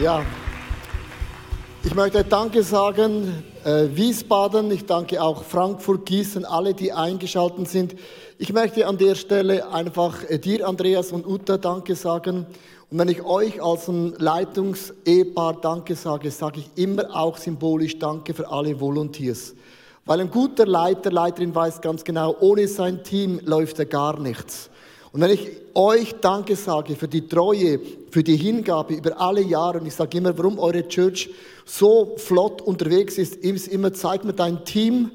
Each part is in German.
Ja, ich möchte Danke sagen, äh, Wiesbaden, ich danke auch Frankfurt, Gießen, alle, die eingeschaltet sind. Ich möchte an der Stelle einfach äh, dir, Andreas und Uta, Danke sagen. Und wenn ich euch als ein Leitungsehepaar Danke sage, sage ich immer auch symbolisch Danke für alle Volunteers. Weil ein guter Leiter, Leiterin weiß ganz genau, ohne sein Team läuft er gar nichts. Und wenn ich euch Danke sage für die Treue, für die Hingabe über alle Jahre, und ich sage immer, warum eure Church so flott unterwegs ist, ist immer, zeigt mir dein Team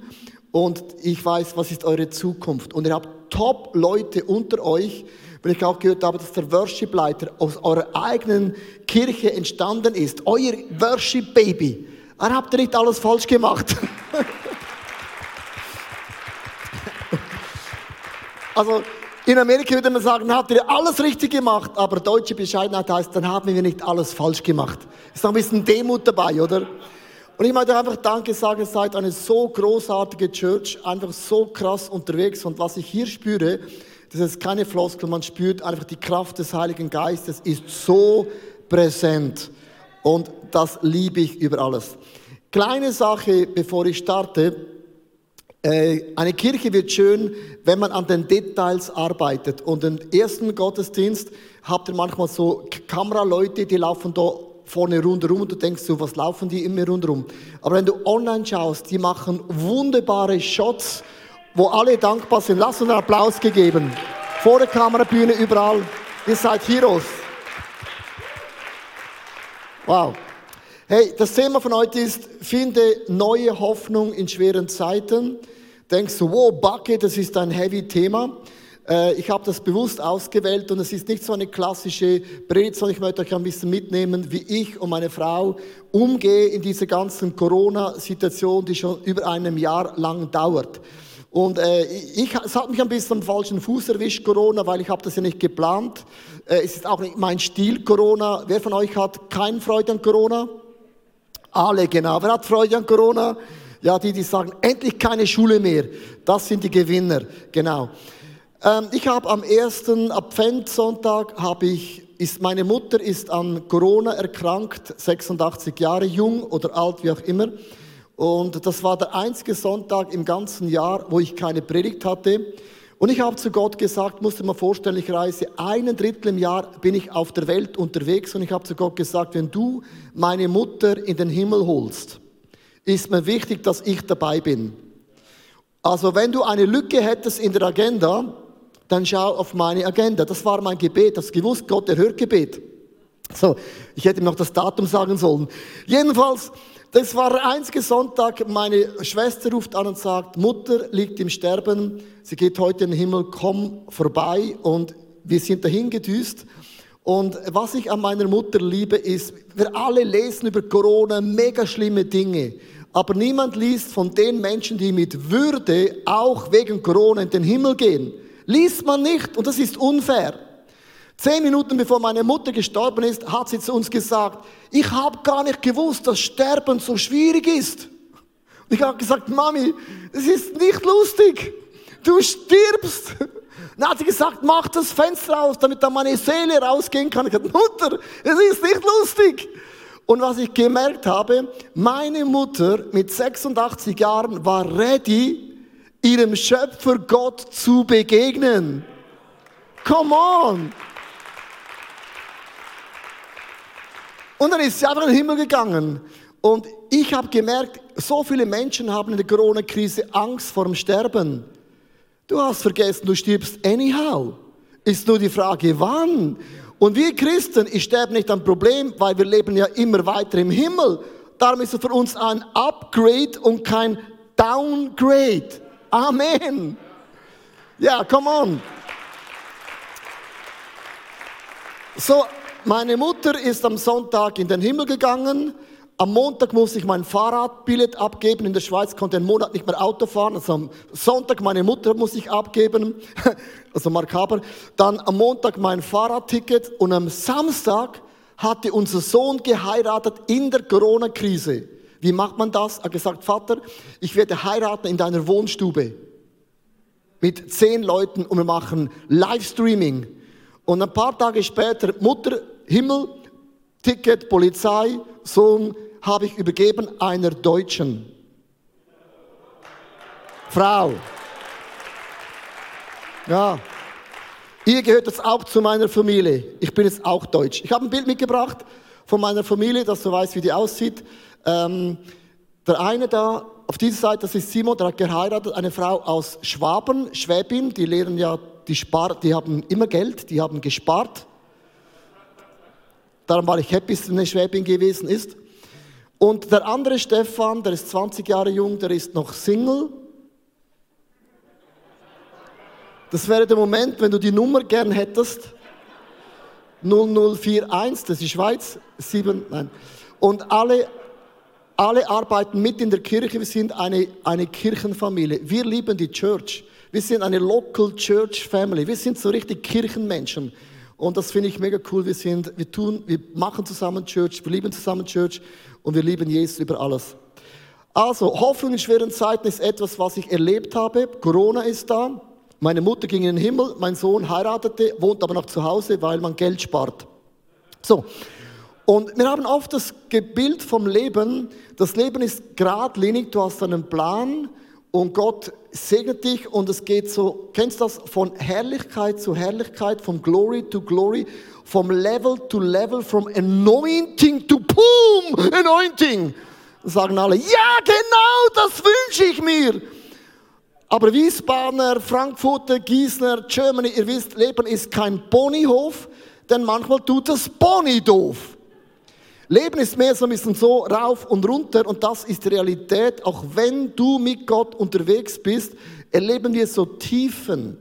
und ich weiß, was ist eure Zukunft. Und ihr habt Top-Leute unter euch, weil ich auch gehört habe, dass der Worship-Leiter aus eurer eigenen Kirche entstanden ist. Euer Worship-Baby. Er habt nicht alles falsch gemacht. also, in Amerika würde man sagen, habt ihr alles richtig gemacht, aber deutsche Bescheidenheit heißt, dann haben wir nicht alles falsch gemacht. Ist noch ein bisschen Demut dabei, oder? Und ich möchte einfach Danke sagen, ihr seid eine so großartige Church, einfach so krass unterwegs. Und was ich hier spüre, das ist keine Floskel, man spürt einfach die Kraft des Heiligen Geistes, ist so präsent. Und das liebe ich über alles. Kleine Sache, bevor ich starte. Äh, eine Kirche wird schön, wenn man an den Details arbeitet. Und im ersten Gottesdienst habt ihr manchmal so Kameraleute, die laufen da vorne rundherum und du denkst so, was laufen die immer rundherum? Aber wenn du online schaust, die machen wunderbare Shots, wo alle dankbar sind. Lass uns einen Applaus gegeben. Vor der Kamerabühne, überall. Ihr seid Heroes. Wow. Hey, das Thema von heute ist, finde neue Hoffnung in schweren Zeiten denkst du, wow, Backe, das ist ein heavy Thema. Äh, ich habe das bewusst ausgewählt und es ist nicht so eine klassische Predigt, sondern ich möchte euch ein bisschen mitnehmen, wie ich und meine Frau umgehen in dieser ganzen Corona-Situation, die schon über einem Jahr lang dauert. Und äh, ich, es hat mich ein bisschen am falschen Fuß erwischt, Corona, weil ich habe das ja nicht geplant. Äh, es ist auch nicht mein Stil, Corona. Wer von euch hat keine Freude an Corona? Alle, genau. Wer hat Freude an Corona? Ja, die, die sagen, endlich keine Schule mehr. Das sind die Gewinner, genau. Ähm, ich habe am ersten Adventssonntag habe ich, ist, meine Mutter ist an Corona erkrankt, 86 Jahre jung oder alt, wie auch immer. Und das war der einzige Sonntag im ganzen Jahr, wo ich keine Predigt hatte. Und ich habe zu Gott gesagt, musste mir vorstellen, ich reise einen Drittel im Jahr, bin ich auf der Welt unterwegs und ich habe zu Gott gesagt, wenn du meine Mutter in den Himmel holst, ist mir wichtig, dass ich dabei bin. Also wenn du eine Lücke hättest in der Agenda, dann schau auf meine Agenda. Das war mein Gebet. Das gewusst, Gott erhört Gebet. So, ich hätte ihm noch das Datum sagen sollen. Jedenfalls, das war der einzige Sonntag. Meine Schwester ruft an und sagt, Mutter liegt im Sterben. Sie geht heute in den Himmel, komm vorbei. Und wir sind dahin gedüst. Und was ich an meiner Mutter liebe, ist, wir alle lesen über Corona mega schlimme Dinge. Aber niemand liest von den Menschen, die mit Würde auch wegen Corona in den Himmel gehen. Liest man nicht und das ist unfair. Zehn Minuten bevor meine Mutter gestorben ist, hat sie zu uns gesagt, ich habe gar nicht gewusst, dass Sterben so schwierig ist. Und ich habe gesagt, Mami, es ist nicht lustig. Du stirbst. Dann hat sie gesagt, mach das Fenster aus, damit da meine Seele rausgehen kann. Ich habe gesagt, Mutter, es ist nicht lustig. Und was ich gemerkt habe, meine Mutter mit 86 Jahren war ready, ihrem Schöpfer Gott zu begegnen. Come on! Und dann ist sie einfach in den Himmel gegangen. Und ich habe gemerkt, so viele Menschen haben in der Corona-Krise Angst vor dem Sterben. Du hast vergessen, du stirbst anyhow. Ist nur die Frage, wann? Und wir Christen, ich sterbe nicht am Problem, weil wir leben ja immer weiter im Himmel. Darum ist es für uns ein Upgrade und kein Downgrade. Amen. Ja, come on. So, meine Mutter ist am Sonntag in den Himmel gegangen. Am Montag muss ich mein Fahrradbillett abgeben. In der Schweiz konnte einen Monat nicht mehr Auto fahren. Also am Sonntag meine Mutter muss ich abgeben. Also makaber. Dann am Montag mein Fahrradticket. Und am Samstag hatte unser Sohn geheiratet in der Corona-Krise. Wie macht man das? Er hat gesagt, Vater, ich werde heiraten in deiner Wohnstube. Mit zehn Leuten und wir machen Livestreaming. Und ein paar Tage später, Mutter, Himmel, Ticket, Polizei, Sohn habe ich übergeben einer Deutschen. Frau. Ja. Ihr gehört jetzt auch zu meiner Familie. Ich bin jetzt auch deutsch. Ich habe ein Bild mitgebracht von meiner Familie, dass du weißt, wie die aussieht. Ähm, der eine da auf dieser Seite, das ist Simon, der hat geheiratet, eine Frau aus Schwaben, Schwäbin, die lehren ja, die, spar, die haben immer Geld, die haben gespart. Darum war ich happy, dass eine Schwäbin gewesen ist. Und der andere Stefan, der ist 20 Jahre jung, der ist noch Single. Das wäre der Moment, wenn du die Nummer gern hättest. 0041, das ist Schweiz, 7, nein. Und alle, alle arbeiten mit in der Kirche. Wir sind eine, eine Kirchenfamilie. Wir lieben die Church. Wir sind eine Local Church Family. Wir sind so richtig Kirchenmenschen. Und das finde ich mega cool. Wir sind, wir tun, wir machen zusammen Church, wir lieben zusammen Church und wir lieben Jesus über alles. Also, Hoffnung in schweren Zeiten ist etwas, was ich erlebt habe. Corona ist da. Meine Mutter ging in den Himmel, mein Sohn heiratete, wohnt aber noch zu Hause, weil man Geld spart. So. Und wir haben oft das Bild vom Leben. Das Leben ist geradlinig. Du hast einen Plan und Gott segnet dich und es geht so, kennst du das, von Herrlichkeit zu Herrlichkeit, vom Glory to Glory, vom Level to Level, from Anointing to Boom, Anointing. sagen alle, ja genau, das wünsche ich mir. Aber Wiesbadener, Frankfurter, Gießner, Germany, ihr wisst, Leben ist kein Ponyhof, denn manchmal tut das Pony doof. Leben ist mehr so ein bisschen so rauf und runter und das ist die Realität. Auch wenn du mit Gott unterwegs bist, erleben wir so Tiefen.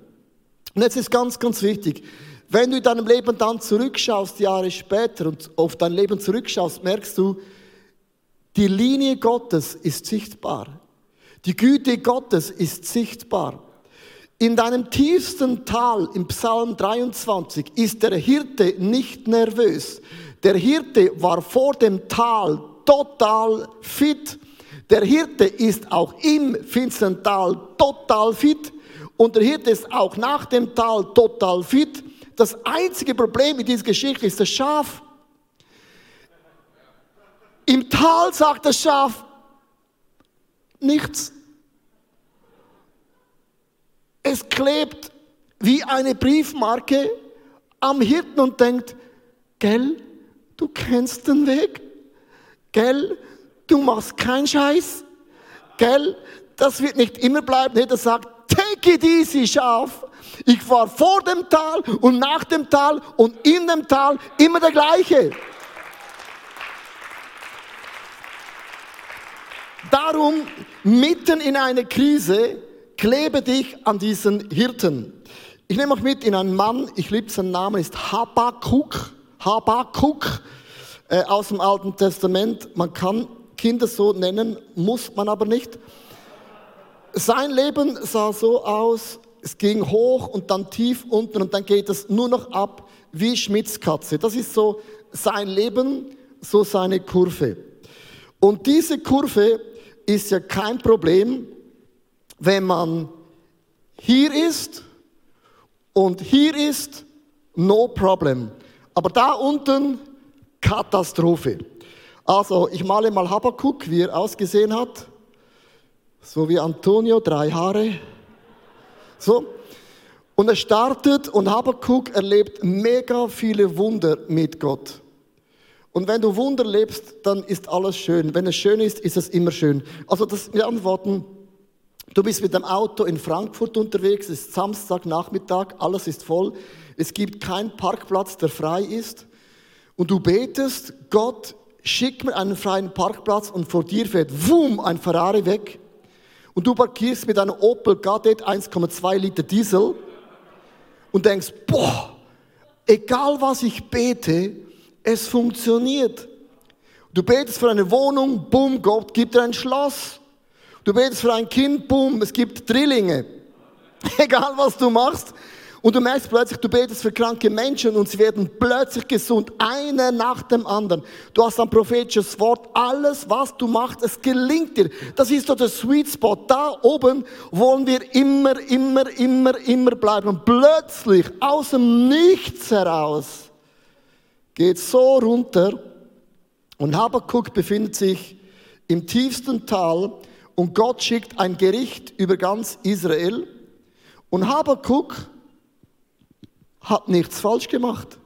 Und jetzt ist ganz, ganz wichtig, wenn du in deinem Leben dann zurückschaust, Jahre später und auf dein Leben zurückschaust, merkst du, die Linie Gottes ist sichtbar. Die Güte Gottes ist sichtbar. In deinem tiefsten Tal im Psalm 23 ist der Hirte nicht nervös. Der Hirte war vor dem Tal total fit. Der Hirte ist auch im finsteren Tal total fit. Und der Hirte ist auch nach dem Tal total fit. Das einzige Problem in dieser Geschichte ist das Schaf. Im Tal sagt das Schaf nichts. Es klebt wie eine Briefmarke am Hirten und denkt, gell, du kennst den Weg, gell, du machst keinen Scheiß, gell, das wird nicht immer bleiben. Er sagt, take it easy, Schaf. Ich war vor dem Tal und nach dem Tal und in dem Tal immer der gleiche. Darum, mitten in einer Krise, klebe dich an diesen Hirten. Ich nehme euch mit in einen Mann, ich liebe seinen Namen, ist Habakkuk. Habakkuk äh, aus dem Alten Testament. Man kann Kinder so nennen, muss man aber nicht. Sein Leben sah so aus, es ging hoch und dann tief unten und dann geht es nur noch ab wie Schmitzkatze. Das ist so sein Leben, so seine Kurve. Und diese Kurve ist ja kein Problem, wenn man hier ist und hier ist, no problem. Aber da unten, Katastrophe. Also, ich male mal Habakkuk, wie er ausgesehen hat. So wie Antonio, drei Haare. So. Und er startet und Habakkuk erlebt mega viele Wunder mit Gott. Und wenn du Wunder lebst, dann ist alles schön. Wenn es schön ist, ist es immer schön. Also das wir antworten, du bist mit dem Auto in Frankfurt unterwegs, es ist Samstagnachmittag, alles ist voll. Es gibt keinen Parkplatz, der frei ist. Und du betest, Gott, schick mir einen freien Parkplatz und vor dir fährt, wum, ein Ferrari weg. Und du parkierst mit einem Opel Kadett 1,2 Liter Diesel und denkst, boah, egal was ich bete, es funktioniert. Du betest für eine Wohnung, boom, Gott gibt dir ein Schloss. Du betest für ein Kind, boom, es gibt Drillinge. Egal was du machst, und du merkst plötzlich, du betest für kranke Menschen und sie werden plötzlich gesund, einer nach dem anderen. Du hast ein prophetisches Wort, alles, was du machst, es gelingt dir. Das ist so der Sweet Spot. Da oben wollen wir immer, immer, immer, immer bleiben. Und plötzlich, aus dem Nichts heraus, geht so runter Und Habakkuk befindet sich im tiefsten Tal und Gott schickt ein Gericht über ganz Israel. Und Habakkuk hat nichts falsch gemacht.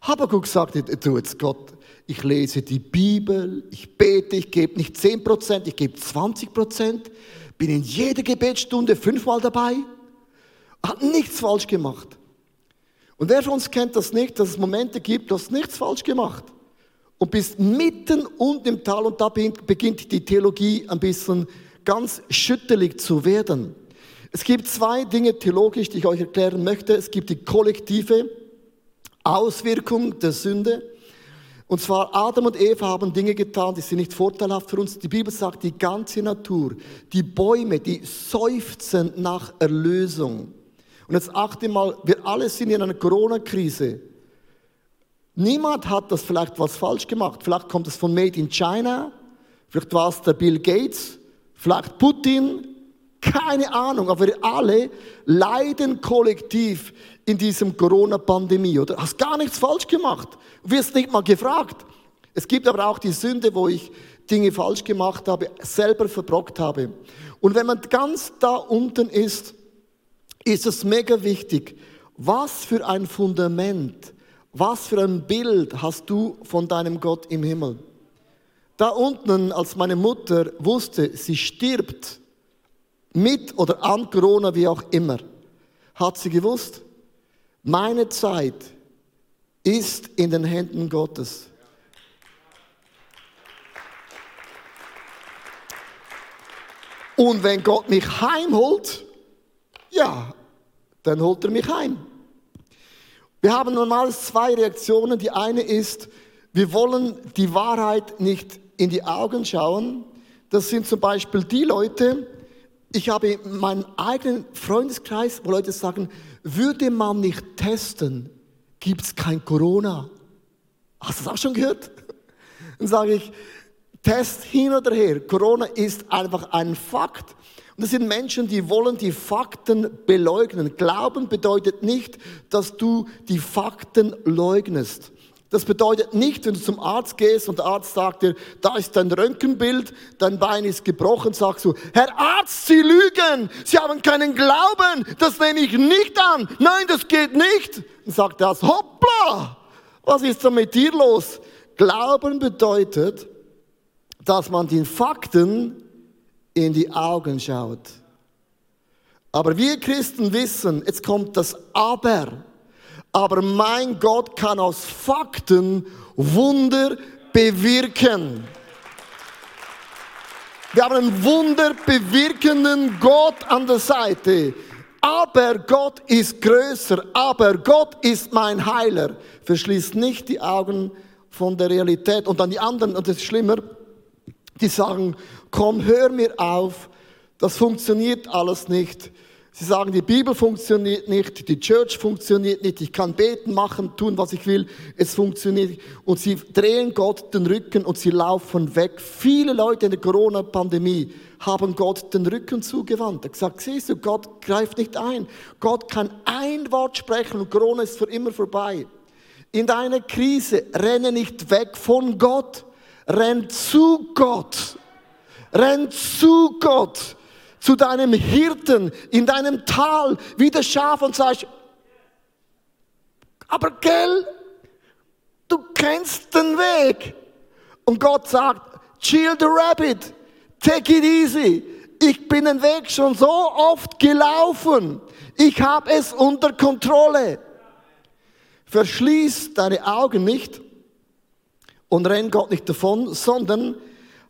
Habakkuk sagte, du jetzt Gott, ich lese die Bibel, ich bete, ich gebe nicht 10%, ich gebe 20%, bin in jeder Gebetsstunde fünfmal dabei, hat nichts falsch gemacht. Und wer von uns kennt das nicht, dass es Momente gibt, du hast nichts falsch gemacht und bist mitten unten im Tal und da beginnt die Theologie ein bisschen ganz schüttelig zu werden. Es gibt zwei Dinge theologisch, die ich euch erklären möchte. Es gibt die kollektive Auswirkung der Sünde. Und zwar Adam und Eva haben Dinge getan, die sind nicht vorteilhaft für uns. Die Bibel sagt, die ganze Natur, die Bäume, die seufzen nach Erlösung. Und jetzt achte mal, wir alle sind in einer Corona-Krise. Niemand hat das vielleicht was falsch gemacht. Vielleicht kommt es von Made in China, vielleicht war es der Bill Gates, vielleicht Putin, keine Ahnung, aber wir alle leiden kollektiv in diesem Corona-Pandemie, oder? Hast gar nichts falsch gemacht. Wirst nicht mal gefragt. Es gibt aber auch die Sünde, wo ich Dinge falsch gemacht habe, selber verbrockt habe. Und wenn man ganz da unten ist, ist es mega wichtig, was für ein Fundament, was für ein Bild hast du von deinem Gott im Himmel? Da unten, als meine Mutter wusste, sie stirbt, mit oder an Corona, wie auch immer, hat sie gewusst, meine Zeit ist in den Händen Gottes. Und wenn Gott mich heimholt, ja, dann holt er mich heim. Wir haben normals zwei Reaktionen. Die eine ist, wir wollen die Wahrheit nicht in die Augen schauen. Das sind zum Beispiel die Leute, ich habe meinen eigenen Freundeskreis, wo Leute sagen, würde man nicht testen, gibt es kein Corona. Hast du das auch schon gehört? Dann sage ich, Test hin oder her, Corona ist einfach ein Fakt. Und das sind Menschen, die wollen die Fakten beleugnen. Glauben bedeutet nicht, dass du die Fakten leugnest. Das bedeutet nicht, wenn du zum Arzt gehst und der Arzt sagt dir, da ist dein Röntgenbild, dein Bein ist gebrochen, sagst du, Herr Arzt, Sie lügen, Sie haben keinen Glauben, das nehme ich nicht an. Nein, das geht nicht. Dann sagt er, hoppla, was ist da mit dir los? Glauben bedeutet, dass man den Fakten in die Augen schaut. Aber wir Christen wissen, jetzt kommt das Aber. Aber mein Gott kann aus Fakten Wunder bewirken. Wir haben einen wunderbewirkenden Gott an der Seite. Aber Gott ist größer. Aber Gott ist mein Heiler. Verschließt nicht die Augen von der Realität. Und dann die anderen, und das ist schlimmer, die sagen, komm, hör mir auf. Das funktioniert alles nicht. Sie sagen, die Bibel funktioniert nicht, die Church funktioniert nicht, ich kann beten, machen, tun, was ich will, es funktioniert nicht. Und sie drehen Gott den Rücken und sie laufen weg. Viele Leute in der Corona-Pandemie haben Gott den Rücken zugewandt. Er hat gesagt, siehst du, Gott greift nicht ein. Gott kann ein Wort sprechen und Corona ist für immer vorbei. In deiner Krise renne nicht weg von Gott, renn zu Gott. Renn zu Gott zu deinem Hirten in deinem Tal wie das Schaf und sagst, aber gell, du kennst den Weg. Und Gott sagt, chill the rabbit, take it easy. Ich bin den Weg schon so oft gelaufen. Ich habe es unter Kontrolle. Verschließ deine Augen nicht und renn Gott nicht davon, sondern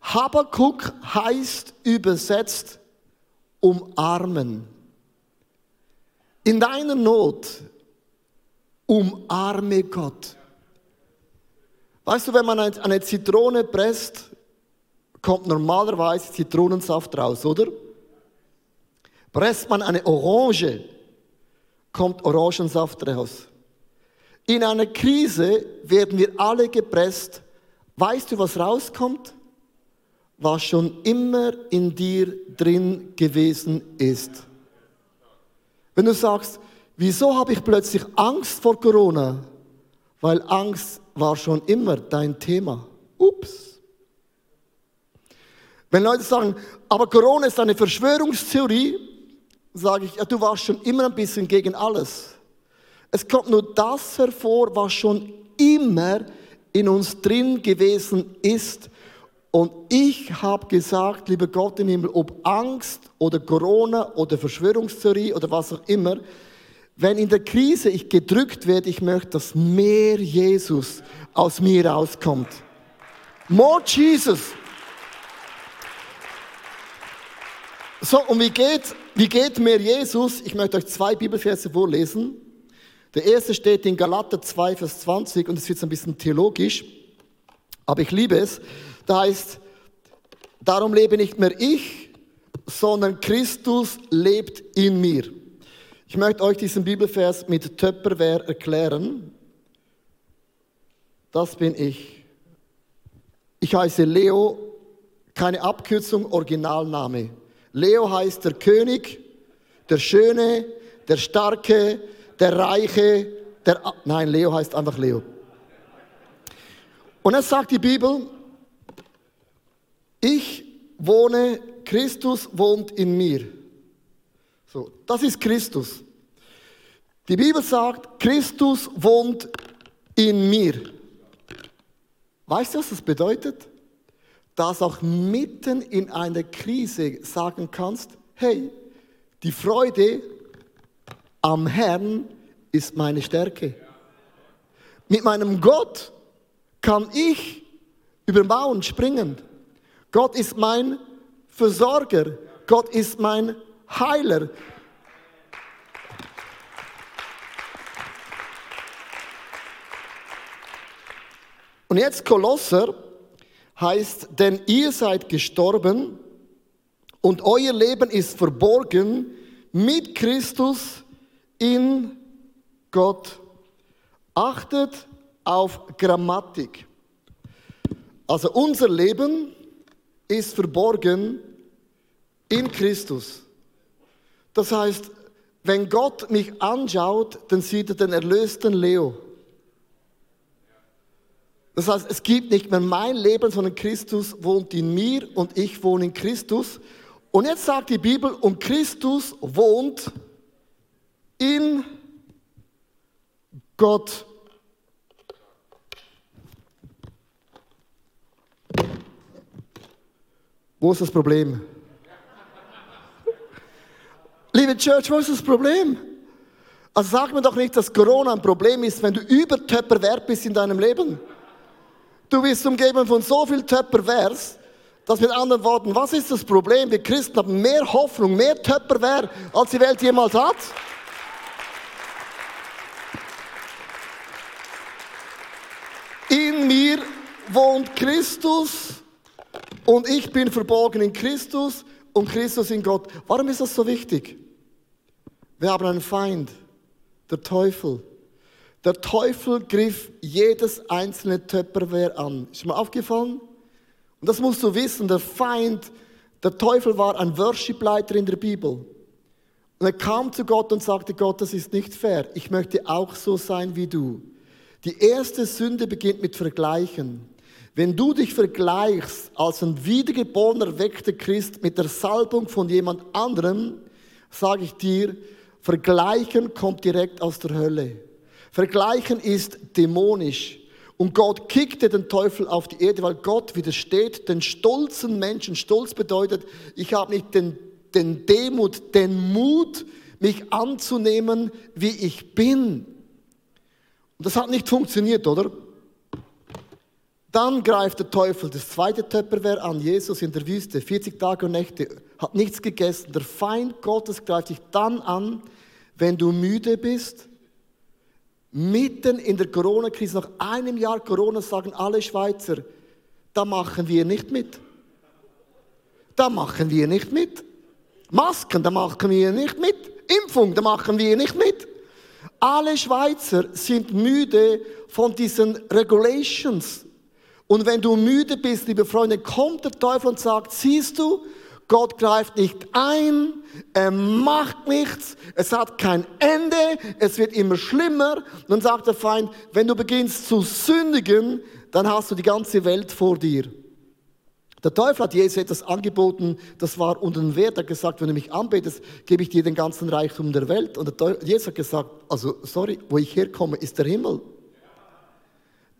Habakuk heißt übersetzt umarmen. In deiner Not umarme Gott. Weißt du, wenn man eine Zitrone presst, kommt normalerweise Zitronensaft raus, oder? Presst man eine Orange, kommt Orangensaft raus. In einer Krise werden wir alle gepresst. Weißt du, was rauskommt? was schon immer in dir drin gewesen ist. Wenn du sagst, wieso habe ich plötzlich Angst vor Corona? Weil Angst war schon immer dein Thema. Ups. Wenn Leute sagen, aber Corona ist eine Verschwörungstheorie, sage ich, ja, du warst schon immer ein bisschen gegen alles. Es kommt nur das hervor, was schon immer in uns drin gewesen ist. Und ich habe gesagt, lieber Gott im Himmel, ob Angst oder Corona oder Verschwörungstheorie oder was auch immer, wenn in der Krise ich gedrückt werde, ich möchte, dass mehr Jesus aus mir rauskommt. More Jesus. So, und wie geht, wie geht mehr Jesus? Ich möchte euch zwei Bibelverse vorlesen. Der erste steht in Galater 2, Vers 20 und es wird ein bisschen theologisch, aber ich liebe es. Da heißt, darum lebe nicht mehr ich, sondern Christus lebt in mir. Ich möchte euch diesen Bibelvers mit Töpperwehr erklären. Das bin ich. Ich heiße Leo, keine Abkürzung, Originalname. Leo heißt der König, der Schöne, der Starke, der Reiche, der... Nein, Leo heißt einfach Leo. Und es sagt die Bibel, ich wohne, Christus wohnt in mir. So, das ist Christus. Die Bibel sagt, Christus wohnt in mir. Weißt du, was das bedeutet? dass auch mitten in einer Krise sagen kannst, hey, die Freude am Herrn ist meine Stärke. Mit meinem Gott kann ich über Mauern springen. Gott ist mein Versorger. Gott ist mein Heiler. Und jetzt Kolosser heißt, denn ihr seid gestorben und euer Leben ist verborgen mit Christus in Gott. Achtet auf Grammatik. Also unser Leben ist verborgen in Christus. Das heißt, wenn Gott mich anschaut, dann sieht er den erlösten Leo. Das heißt, es gibt nicht mehr mein Leben, sondern Christus wohnt in mir und ich wohne in Christus. Und jetzt sagt die Bibel, und Christus wohnt in Gott. Wo ist das Problem? Liebe Church, wo ist das Problem? Also sag mir doch nicht, dass Corona ein Problem ist, wenn du übertöpper wert bist in deinem Leben. Du bist umgeben von so viel Töpperwehrs, dass mit anderen Worten, was ist das Problem? Wir Christen haben mehr Hoffnung, mehr Töpperwehr, als die Welt jemals hat. In mir wohnt Christus und ich bin verborgen in Christus und Christus in Gott. Warum ist das so wichtig? Wir haben einen Feind, der Teufel. Der Teufel griff jedes einzelne Töpperwehr an. Ist mir aufgefallen? Und das musst du wissen, der Feind, der Teufel war ein Worshipleiter in der Bibel. Und er kam zu Gott und sagte, Gott, das ist nicht fair. Ich möchte auch so sein wie du. Die erste Sünde beginnt mit Vergleichen. Wenn du dich vergleichst als ein wiedergeborener, erweckter Christ mit der Salbung von jemand anderem, sage ich dir, Vergleichen kommt direkt aus der Hölle. Vergleichen ist dämonisch. Und Gott kickte den Teufel auf die Erde, weil Gott widersteht den stolzen Menschen. Stolz bedeutet, ich habe nicht den, den Demut, den Mut, mich anzunehmen, wie ich bin. Und das hat nicht funktioniert, oder? Dann greift der Teufel das zweite Töpperwehr an. Jesus in der Wüste, 40 Tage und Nächte, hat nichts gegessen. Der Feind Gottes greift dich dann an, wenn du müde bist, Mitten in der Corona-Krise, nach einem Jahr Corona, sagen alle Schweizer, da machen wir nicht mit. Da machen wir nicht mit. Masken, da machen wir nicht mit. Impfung, da machen wir nicht mit. Alle Schweizer sind müde von diesen Regulations. Und wenn du müde bist, liebe Freunde, kommt der Teufel und sagt, siehst du, Gott greift nicht ein, er macht nichts, es hat kein Ende, es wird immer schlimmer. dann sagt der Feind, wenn du beginnst zu sündigen, dann hast du die ganze Welt vor dir. Der Teufel hat Jesus etwas angeboten, das war unter den Wert. Er hat gesagt, wenn du mich anbetest, gebe ich dir den ganzen Reichtum der Welt. Und Jesus hat gesagt, also sorry, wo ich herkomme, ist der Himmel.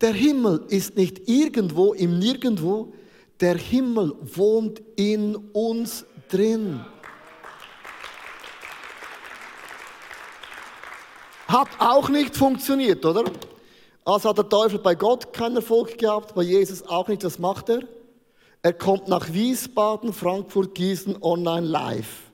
Der Himmel ist nicht irgendwo im Nirgendwo, der Himmel wohnt in uns drin. Hat auch nicht funktioniert, oder? Also hat der Teufel bei Gott keinen Erfolg gehabt, bei Jesus auch nicht. Was macht er? Er kommt nach Wiesbaden, Frankfurt, Gießen, online live.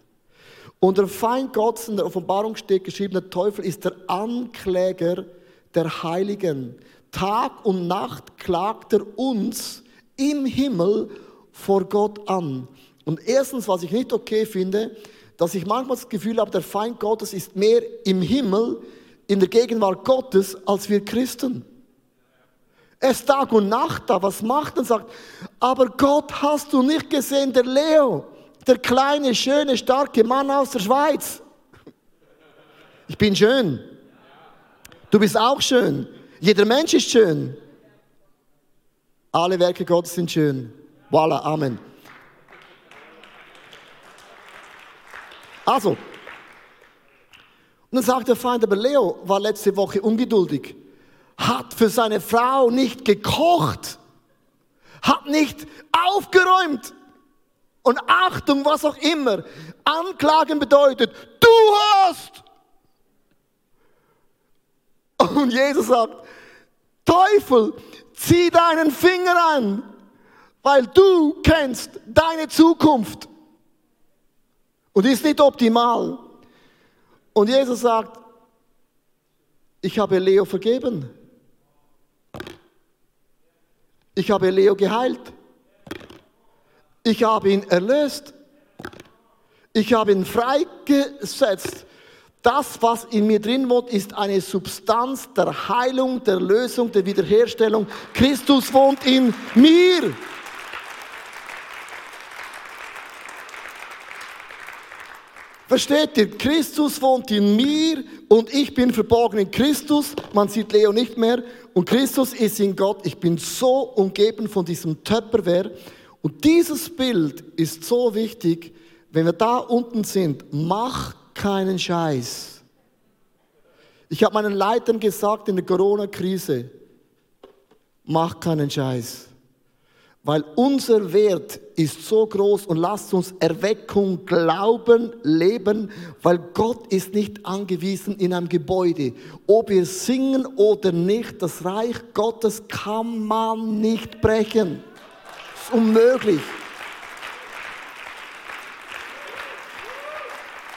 Und der Feind Gottes in der Offenbarung steht geschrieben, der Teufel ist der Ankläger der Heiligen. Tag und Nacht klagt er uns im Himmel vor Gott an. Und erstens, was ich nicht okay finde, dass ich manchmal das Gefühl habe, der Feind Gottes ist mehr im Himmel, in der Gegenwart Gottes, als wir Christen. Er ist Tag und Nacht da. Was macht er? Sagt, aber Gott hast du nicht gesehen, der Leo, der kleine, schöne, starke Mann aus der Schweiz. Ich bin schön. Du bist auch schön. Jeder Mensch ist schön. Alle Werke Gottes sind schön. Voilà, Amen. Also, und dann sagt der Feind, aber Leo war letzte Woche ungeduldig, hat für seine Frau nicht gekocht, hat nicht aufgeräumt. Und Achtung, was auch immer, Anklagen bedeutet, du hast. Und Jesus sagt, Teufel, zieh deinen Finger an, weil du kennst deine Zukunft. Und die ist nicht optimal. Und Jesus sagt, ich habe Leo vergeben. Ich habe Leo geheilt. Ich habe ihn erlöst. Ich habe ihn freigesetzt. Das, was in mir drin wohnt, ist eine Substanz der Heilung, der Lösung, der Wiederherstellung. Christus wohnt in mir. Versteht ihr? Christus wohnt in mir und ich bin verborgen in Christus. Man sieht Leo nicht mehr. Und Christus ist in Gott. Ich bin so umgeben von diesem Töpperwehr. Und dieses Bild ist so wichtig, wenn wir da unten sind. Mach keinen Scheiß. Ich habe meinen Leitern gesagt in der Corona-Krise, mach keinen Scheiß. Weil unser Wert ist so groß und lasst uns Erweckung, Glauben, Leben, weil Gott ist nicht angewiesen in einem Gebäude. Ob wir singen oder nicht, das Reich Gottes kann man nicht brechen. Das ist unmöglich.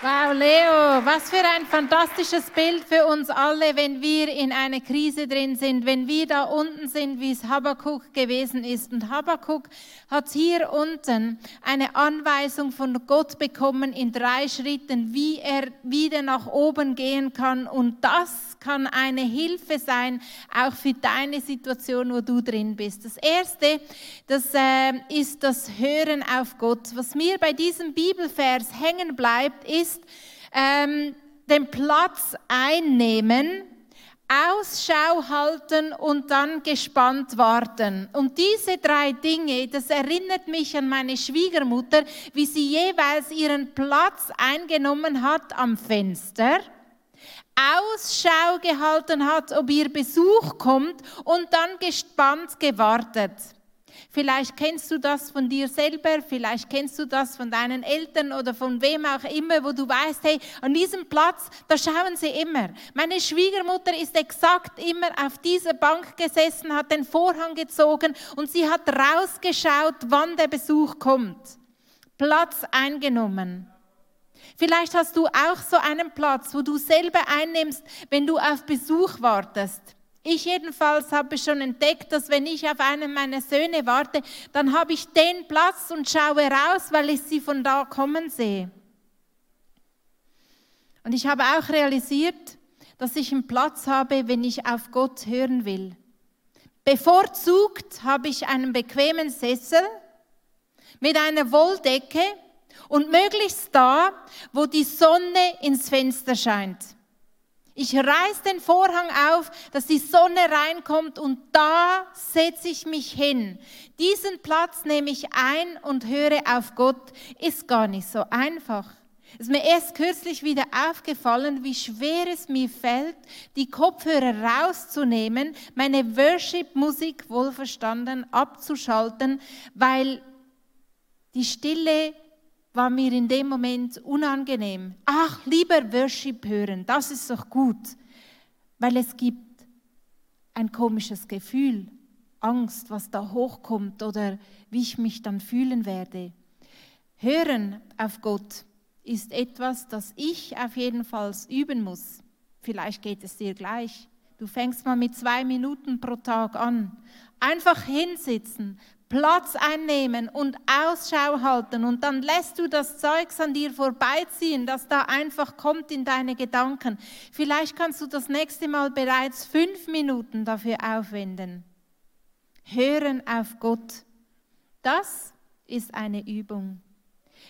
Wow, Leo, was für ein fantastisches Bild für uns alle, wenn wir in einer Krise drin sind, wenn wir da unten sind, wie es Habakkuk gewesen ist. Und Habakkuk hat hier unten eine Anweisung von Gott bekommen in drei Schritten, wie er wieder nach oben gehen kann. Und das kann eine Hilfe sein, auch für deine Situation, wo du drin bist. Das erste, das äh, ist das Hören auf Gott. Was mir bei diesem Bibelvers hängen bleibt, ist, ist ähm, den Platz einnehmen, Ausschau halten und dann gespannt warten. Und diese drei Dinge, das erinnert mich an meine Schwiegermutter, wie sie jeweils ihren Platz eingenommen hat am Fenster. Ausschau gehalten hat, ob ihr Besuch kommt und dann gespannt gewartet. Vielleicht kennst du das von dir selber, vielleicht kennst du das von deinen Eltern oder von wem auch immer, wo du weißt, hey, an diesem Platz, da schauen sie immer. Meine Schwiegermutter ist exakt immer auf dieser Bank gesessen, hat den Vorhang gezogen und sie hat rausgeschaut, wann der Besuch kommt. Platz eingenommen. Vielleicht hast du auch so einen Platz, wo du selber einnimmst, wenn du auf Besuch wartest. Ich jedenfalls habe schon entdeckt, dass wenn ich auf einen meiner Söhne warte, dann habe ich den Platz und schaue raus, weil ich sie von da kommen sehe. Und ich habe auch realisiert, dass ich einen Platz habe, wenn ich auf Gott hören will. Bevorzugt habe ich einen bequemen Sessel mit einer Wolldecke und möglichst da, wo die Sonne ins Fenster scheint. Ich reiß den Vorhang auf, dass die Sonne reinkommt und da setze ich mich hin. Diesen Platz nehme ich ein und höre auf Gott. Ist gar nicht so einfach. Es ist mir erst kürzlich wieder aufgefallen, wie schwer es mir fällt, die Kopfhörer rauszunehmen, meine Worship-Musik wohlverstanden abzuschalten, weil die Stille war mir in dem Moment unangenehm. Ach, lieber Worship hören, das ist doch gut, weil es gibt ein komisches Gefühl, Angst, was da hochkommt oder wie ich mich dann fühlen werde. Hören auf Gott ist etwas, das ich auf jeden Fall üben muss. Vielleicht geht es dir gleich. Du fängst mal mit zwei Minuten pro Tag an. Einfach hinsitzen, Platz einnehmen und Ausschau halten und dann lässt du das Zeugs an dir vorbeiziehen, das da einfach kommt in deine Gedanken. Vielleicht kannst du das nächste Mal bereits fünf Minuten dafür aufwenden. Hören auf Gott. Das ist eine Übung.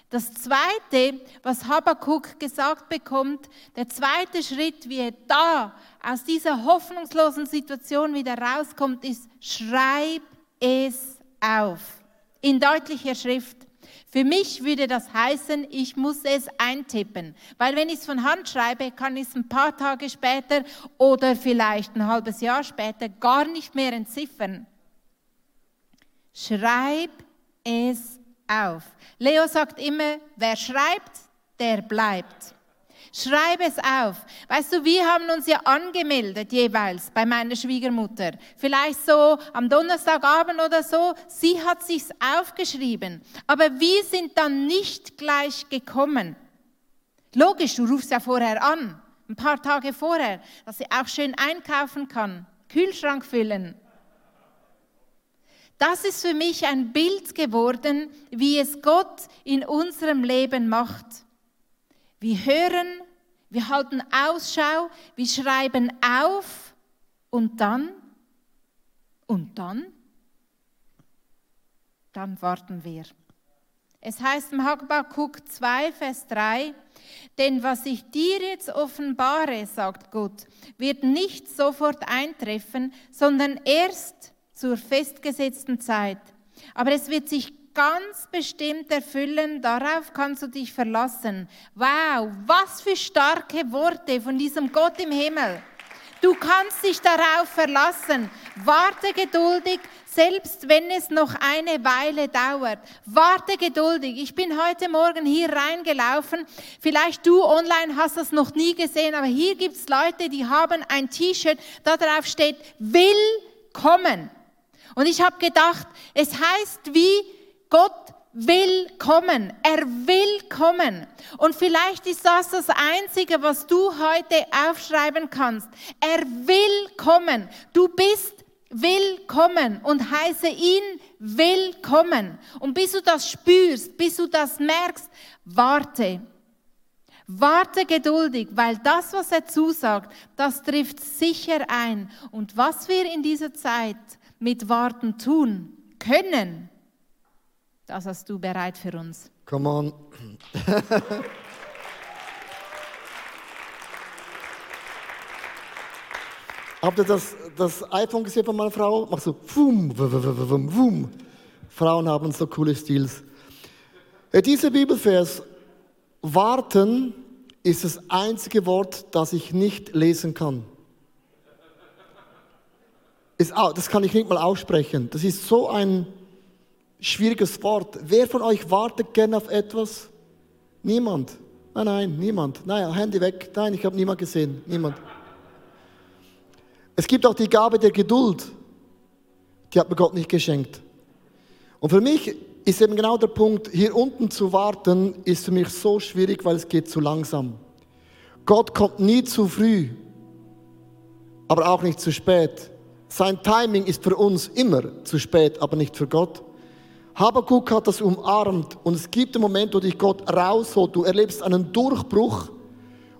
Das zweite, was Habakkuk gesagt bekommt, der zweite Schritt, wie er da aus dieser hoffnungslosen Situation wieder rauskommt, ist, schreib es auf. In deutlicher Schrift. Für mich würde das heißen, ich muss es eintippen, weil wenn ich es von Hand schreibe, kann ich es ein paar Tage später oder vielleicht ein halbes Jahr später gar nicht mehr entziffern. Schreib es auf. Leo sagt immer, wer schreibt, der bleibt. Schreib es auf. Weißt du, wir haben uns ja angemeldet jeweils bei meiner Schwiegermutter. Vielleicht so am Donnerstagabend oder so. Sie hat sich's aufgeschrieben. Aber wir sind dann nicht gleich gekommen. Logisch, du rufst ja vorher an, ein paar Tage vorher, dass sie auch schön einkaufen kann, Kühlschrank füllen. Das ist für mich ein Bild geworden, wie es Gott in unserem Leben macht. Wir hören, wir halten Ausschau, wir schreiben auf und dann, und dann, dann warten wir. Es heißt im Habakkuk 2, Vers 3, denn was ich dir jetzt offenbare, sagt Gott, wird nicht sofort eintreffen, sondern erst zur festgesetzten Zeit. Aber es wird sich ganz bestimmt erfüllen, darauf kannst du dich verlassen. Wow, was für starke Worte von diesem Gott im Himmel. Du kannst dich darauf verlassen. Warte geduldig, selbst wenn es noch eine Weile dauert. Warte geduldig. Ich bin heute Morgen hier reingelaufen. Vielleicht du online hast das noch nie gesehen, aber hier gibt es Leute, die haben ein T-Shirt, da drauf steht, will kommen. Und ich habe gedacht, es heißt wie, Gott will kommen. Er will kommen. Und vielleicht ist das das Einzige, was du heute aufschreiben kannst. Er will kommen. Du bist willkommen und heiße ihn willkommen. Und bis du das spürst, bis du das merkst, warte. Warte geduldig, weil das, was er zusagt, das trifft sicher ein. Und was wir in dieser Zeit mit Warten tun können, das hast du bereit für uns. Come on. Habt ihr das, das iPhone gesehen von meiner Frau? Mach so, wum, wum, wum. Frauen haben so coole Stils. Ja, dieser Bibelvers, warten, ist das einzige Wort, das ich nicht lesen kann. Ist, das kann ich nicht mal aussprechen. Das ist so ein schwieriges Wort. Wer von euch wartet gerne auf etwas? Niemand. Nein, nein, niemand. Nein, Handy weg. Nein, ich habe niemand gesehen. Niemand. Es gibt auch die Gabe der Geduld. Die hat mir Gott nicht geschenkt. Und für mich ist eben genau der Punkt, hier unten zu warten, ist für mich so schwierig, weil es geht zu langsam. Gott kommt nie zu früh, aber auch nicht zu spät. Sein Timing ist für uns immer zu spät, aber nicht für Gott. Habakuk hat das umarmt und es gibt einen Moment, wo dich Gott rausholt. Du erlebst einen Durchbruch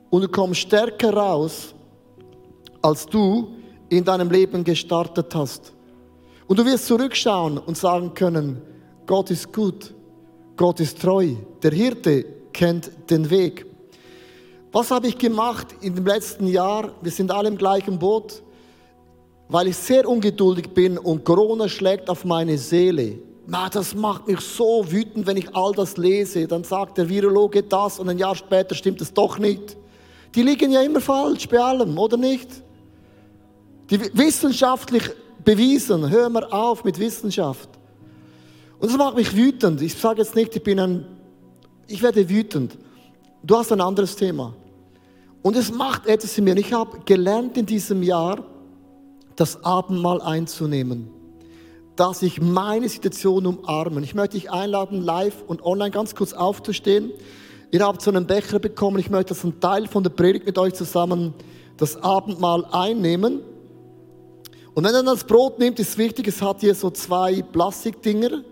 und du kommst stärker raus, als du in deinem Leben gestartet hast. Und du wirst zurückschauen und sagen können, Gott ist gut, Gott ist treu, der Hirte kennt den Weg. Was habe ich gemacht in dem letzten Jahr? Wir sind alle im gleichen Boot, weil ich sehr ungeduldig bin und Corona schlägt auf meine Seele. Na, das macht mich so wütend, wenn ich all das lese. Dann sagt der Virologe das und ein Jahr später stimmt es doch nicht. Die liegen ja immer falsch bei allem, oder nicht? Die wissenschaftlich bewiesen. Hör mal auf mit Wissenschaft. Und das macht mich wütend. Ich sage jetzt nicht, ich bin ein, ich werde wütend. Du hast ein anderes Thema. Und es macht etwas in mir. Ich habe gelernt in diesem Jahr, das Abendmahl einzunehmen. Dass ich meine Situation umarme. Ich möchte dich einladen, live und online ganz kurz aufzustehen. Ihr habt so einen Becher bekommen. Ich möchte das ein Teil von der Predigt mit euch zusammen das Abendmahl einnehmen. Und wenn er das Brot nimmt, ist wichtig, es hat hier so zwei Plastikdinger.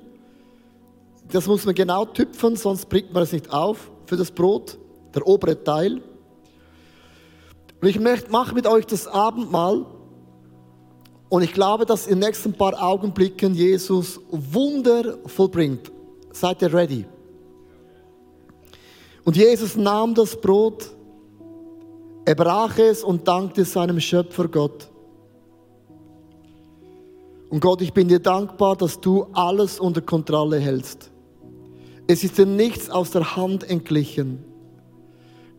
Das muss man genau tüpfen, sonst bringt man es nicht auf für das Brot, der obere Teil. Und ich mache mit euch das Abendmahl. Und ich glaube, dass in den nächsten paar Augenblicken Jesus Wunder vollbringt. Seid ihr ready? Und Jesus nahm das Brot, er brach es und dankte seinem Schöpfer Gott. Und Gott, ich bin dir dankbar, dass du alles unter Kontrolle hältst. Es ist dir nichts aus der Hand entglichen.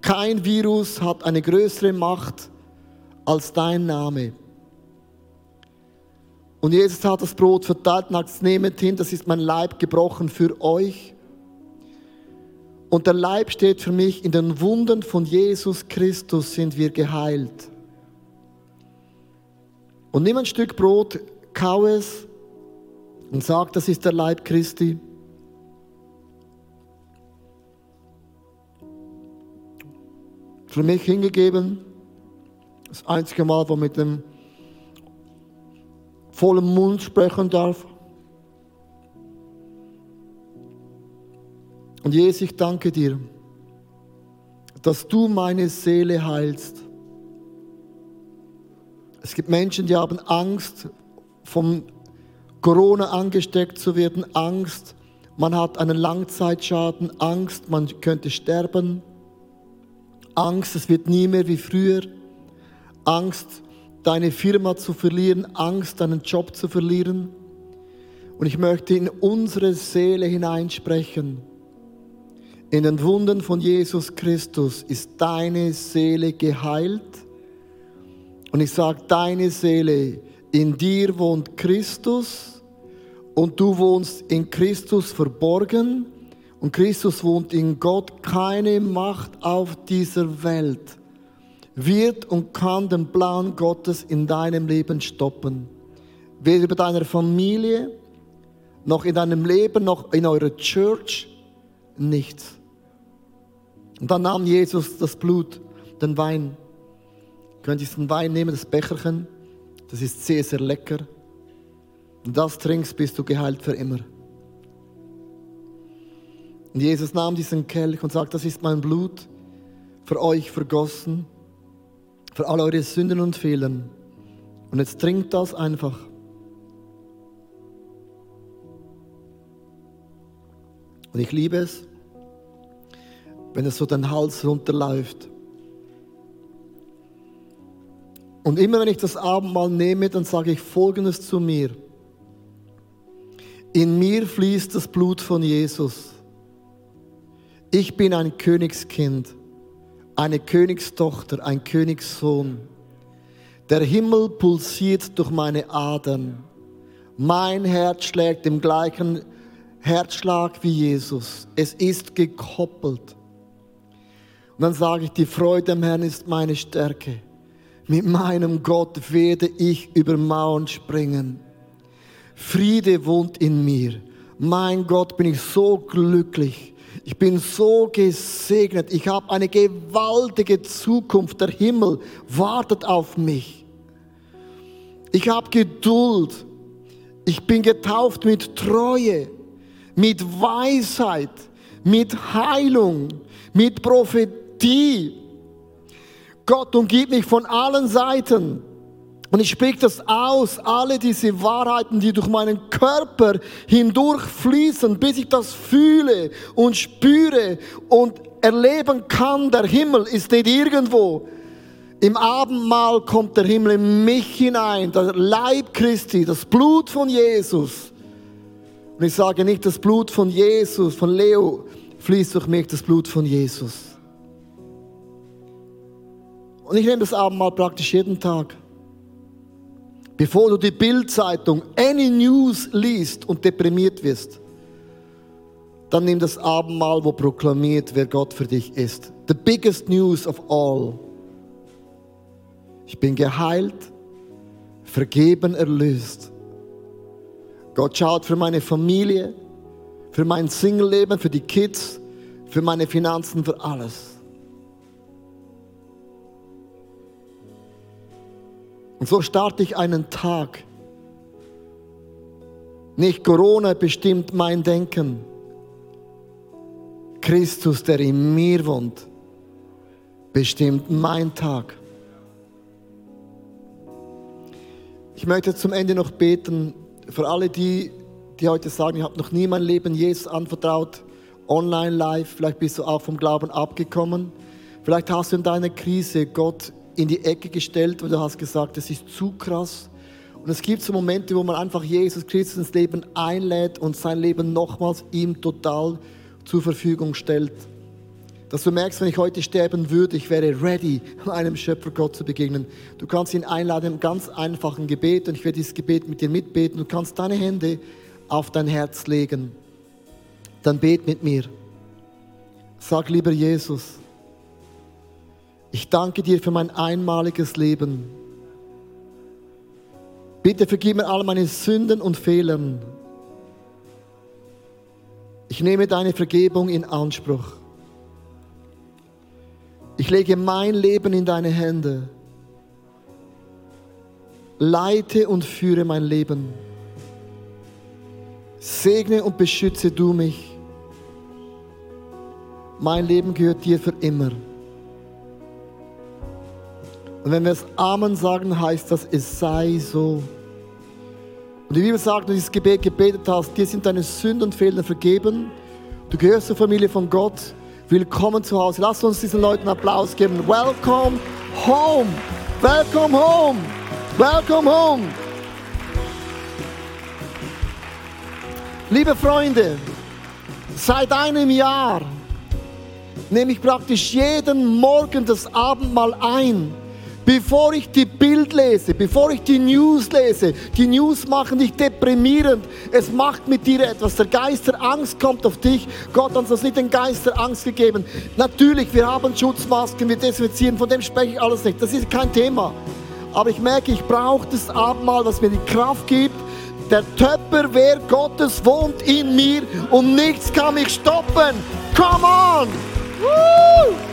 Kein Virus hat eine größere Macht als dein Name. Und Jesus hat das Brot verteilt und sagt, nehmet hin, das ist mein Leib gebrochen für euch. Und der Leib steht für mich, in den Wunden von Jesus Christus sind wir geheilt. Und nimm ein Stück Brot, kau es und sag, das ist der Leib Christi. für mich hingegeben. Das einzige Mal, wo mit dem vollen Mund sprechen darf. Und Jesus, ich danke dir, dass du meine Seele heilst. Es gibt Menschen, die haben Angst, vom Corona angesteckt zu werden, Angst, man hat einen Langzeitschaden, Angst, man könnte sterben. Angst, es wird nie mehr wie früher. Angst, deine Firma zu verlieren. Angst, deinen Job zu verlieren. Und ich möchte in unsere Seele hineinsprechen. In den Wunden von Jesus Christus ist deine Seele geheilt. Und ich sage, deine Seele, in dir wohnt Christus und du wohnst in Christus verborgen und Christus wohnt in Gott, keine Macht auf dieser Welt wird und kann den Plan Gottes in deinem Leben stoppen. Weder bei deiner Familie, noch in deinem Leben, noch in eurer Church, nichts. Und dann nahm Jesus das Blut, den Wein. Könnt ihr diesen Wein nehmen, das Becherchen? Das ist sehr, sehr lecker. Und das trinkst, bist du geheilt für immer. Und Jesus nahm diesen Kelch und sagte, das ist mein Blut für euch vergossen, für alle eure Sünden und Fehler. Und jetzt trinkt das einfach. Und ich liebe es, wenn es so den Hals runterläuft. Und immer wenn ich das Abendmahl nehme, dann sage ich Folgendes zu mir. In mir fließt das Blut von Jesus. Ich bin ein Königskind, eine Königstochter, ein Königssohn. Der Himmel pulsiert durch meine Adern. Mein Herz schlägt im gleichen Herzschlag wie Jesus. Es ist gekoppelt. Und dann sage ich, die Freude am Herrn ist meine Stärke. Mit meinem Gott werde ich über Mauern springen. Friede wohnt in mir. Mein Gott, bin ich so glücklich ich bin so gesegnet. Ich habe eine gewaltige Zukunft. Der Himmel wartet auf mich. Ich habe Geduld. Ich bin getauft mit Treue, mit Weisheit, mit Heilung, mit Prophetie. Gott umgibt mich von allen Seiten. Und ich spreche das aus, alle diese Wahrheiten, die durch meinen Körper hindurch fließen, bis ich das fühle und spüre und erleben kann, der Himmel ist nicht irgendwo. Im Abendmahl kommt der Himmel in mich hinein, der Leib Christi, das Blut von Jesus. Und ich sage nicht, das Blut von Jesus, von Leo fließt durch mich, das Blut von Jesus. Und ich nehme das Abendmahl praktisch jeden Tag. Bevor du die Bildzeitung, any news liest und deprimiert wirst, dann nimm das Abendmahl, wo proklamiert, wer Gott für dich ist. The biggest news of all. Ich bin geheilt, vergeben, erlöst. Gott schaut für meine Familie, für mein Single-Leben, für die Kids, für meine Finanzen, für alles. Und so starte ich einen Tag. Nicht Corona bestimmt mein Denken. Christus, der in mir wohnt, bestimmt mein Tag. Ich möchte zum Ende noch beten für alle die, die heute sagen, ich habe noch nie mein Leben Jesus anvertraut, online, live, vielleicht bist du auch vom Glauben abgekommen. Vielleicht hast du in deiner Krise Gott in die Ecke gestellt und du hast gesagt, das ist zu krass. Und es gibt so Momente, wo man einfach Jesus Christus ins Leben einlädt und sein Leben nochmals ihm total zur Verfügung stellt. Dass du merkst, wenn ich heute sterben würde, ich wäre ready, einem Schöpfer Gott zu begegnen. Du kannst ihn einladen im ganz einfachen Gebet und ich werde dieses Gebet mit dir mitbeten. Du kannst deine Hände auf dein Herz legen. Dann bet mit mir. Sag lieber Jesus, ich danke dir für mein einmaliges Leben. Bitte vergib mir all meine Sünden und Fehlern. Ich nehme deine Vergebung in Anspruch. Ich lege mein Leben in deine Hände. Leite und führe mein Leben. Segne und beschütze du mich. Mein Leben gehört dir für immer. Und wenn wir es Amen sagen, heißt das, es sei so. Und die Bibel sagt, wenn du dieses Gebet gebetet hast, dir sind deine Sünden und Fehler vergeben. Du gehörst zur Familie von Gott. Willkommen zu Hause. Lass uns diesen Leuten Applaus geben. Welcome home. Welcome home. Welcome home. Liebe Freunde, seit einem Jahr nehme ich praktisch jeden Morgen das Abendmahl ein Bevor ich die Bild lese, bevor ich die News lese, die News machen dich deprimierend. Es macht mit dir etwas. Der Geist der Angst kommt auf dich. Gott hat uns nicht den Geist der Angst gegeben. Natürlich, wir haben Schutzmasken, wir desinfizieren, von dem spreche ich alles nicht. Das ist kein Thema. Aber ich merke, ich brauche das Abendmahl, was mir die Kraft gibt. Der Töpperwehr Gottes wohnt in mir und nichts kann mich stoppen. Come on! Woo!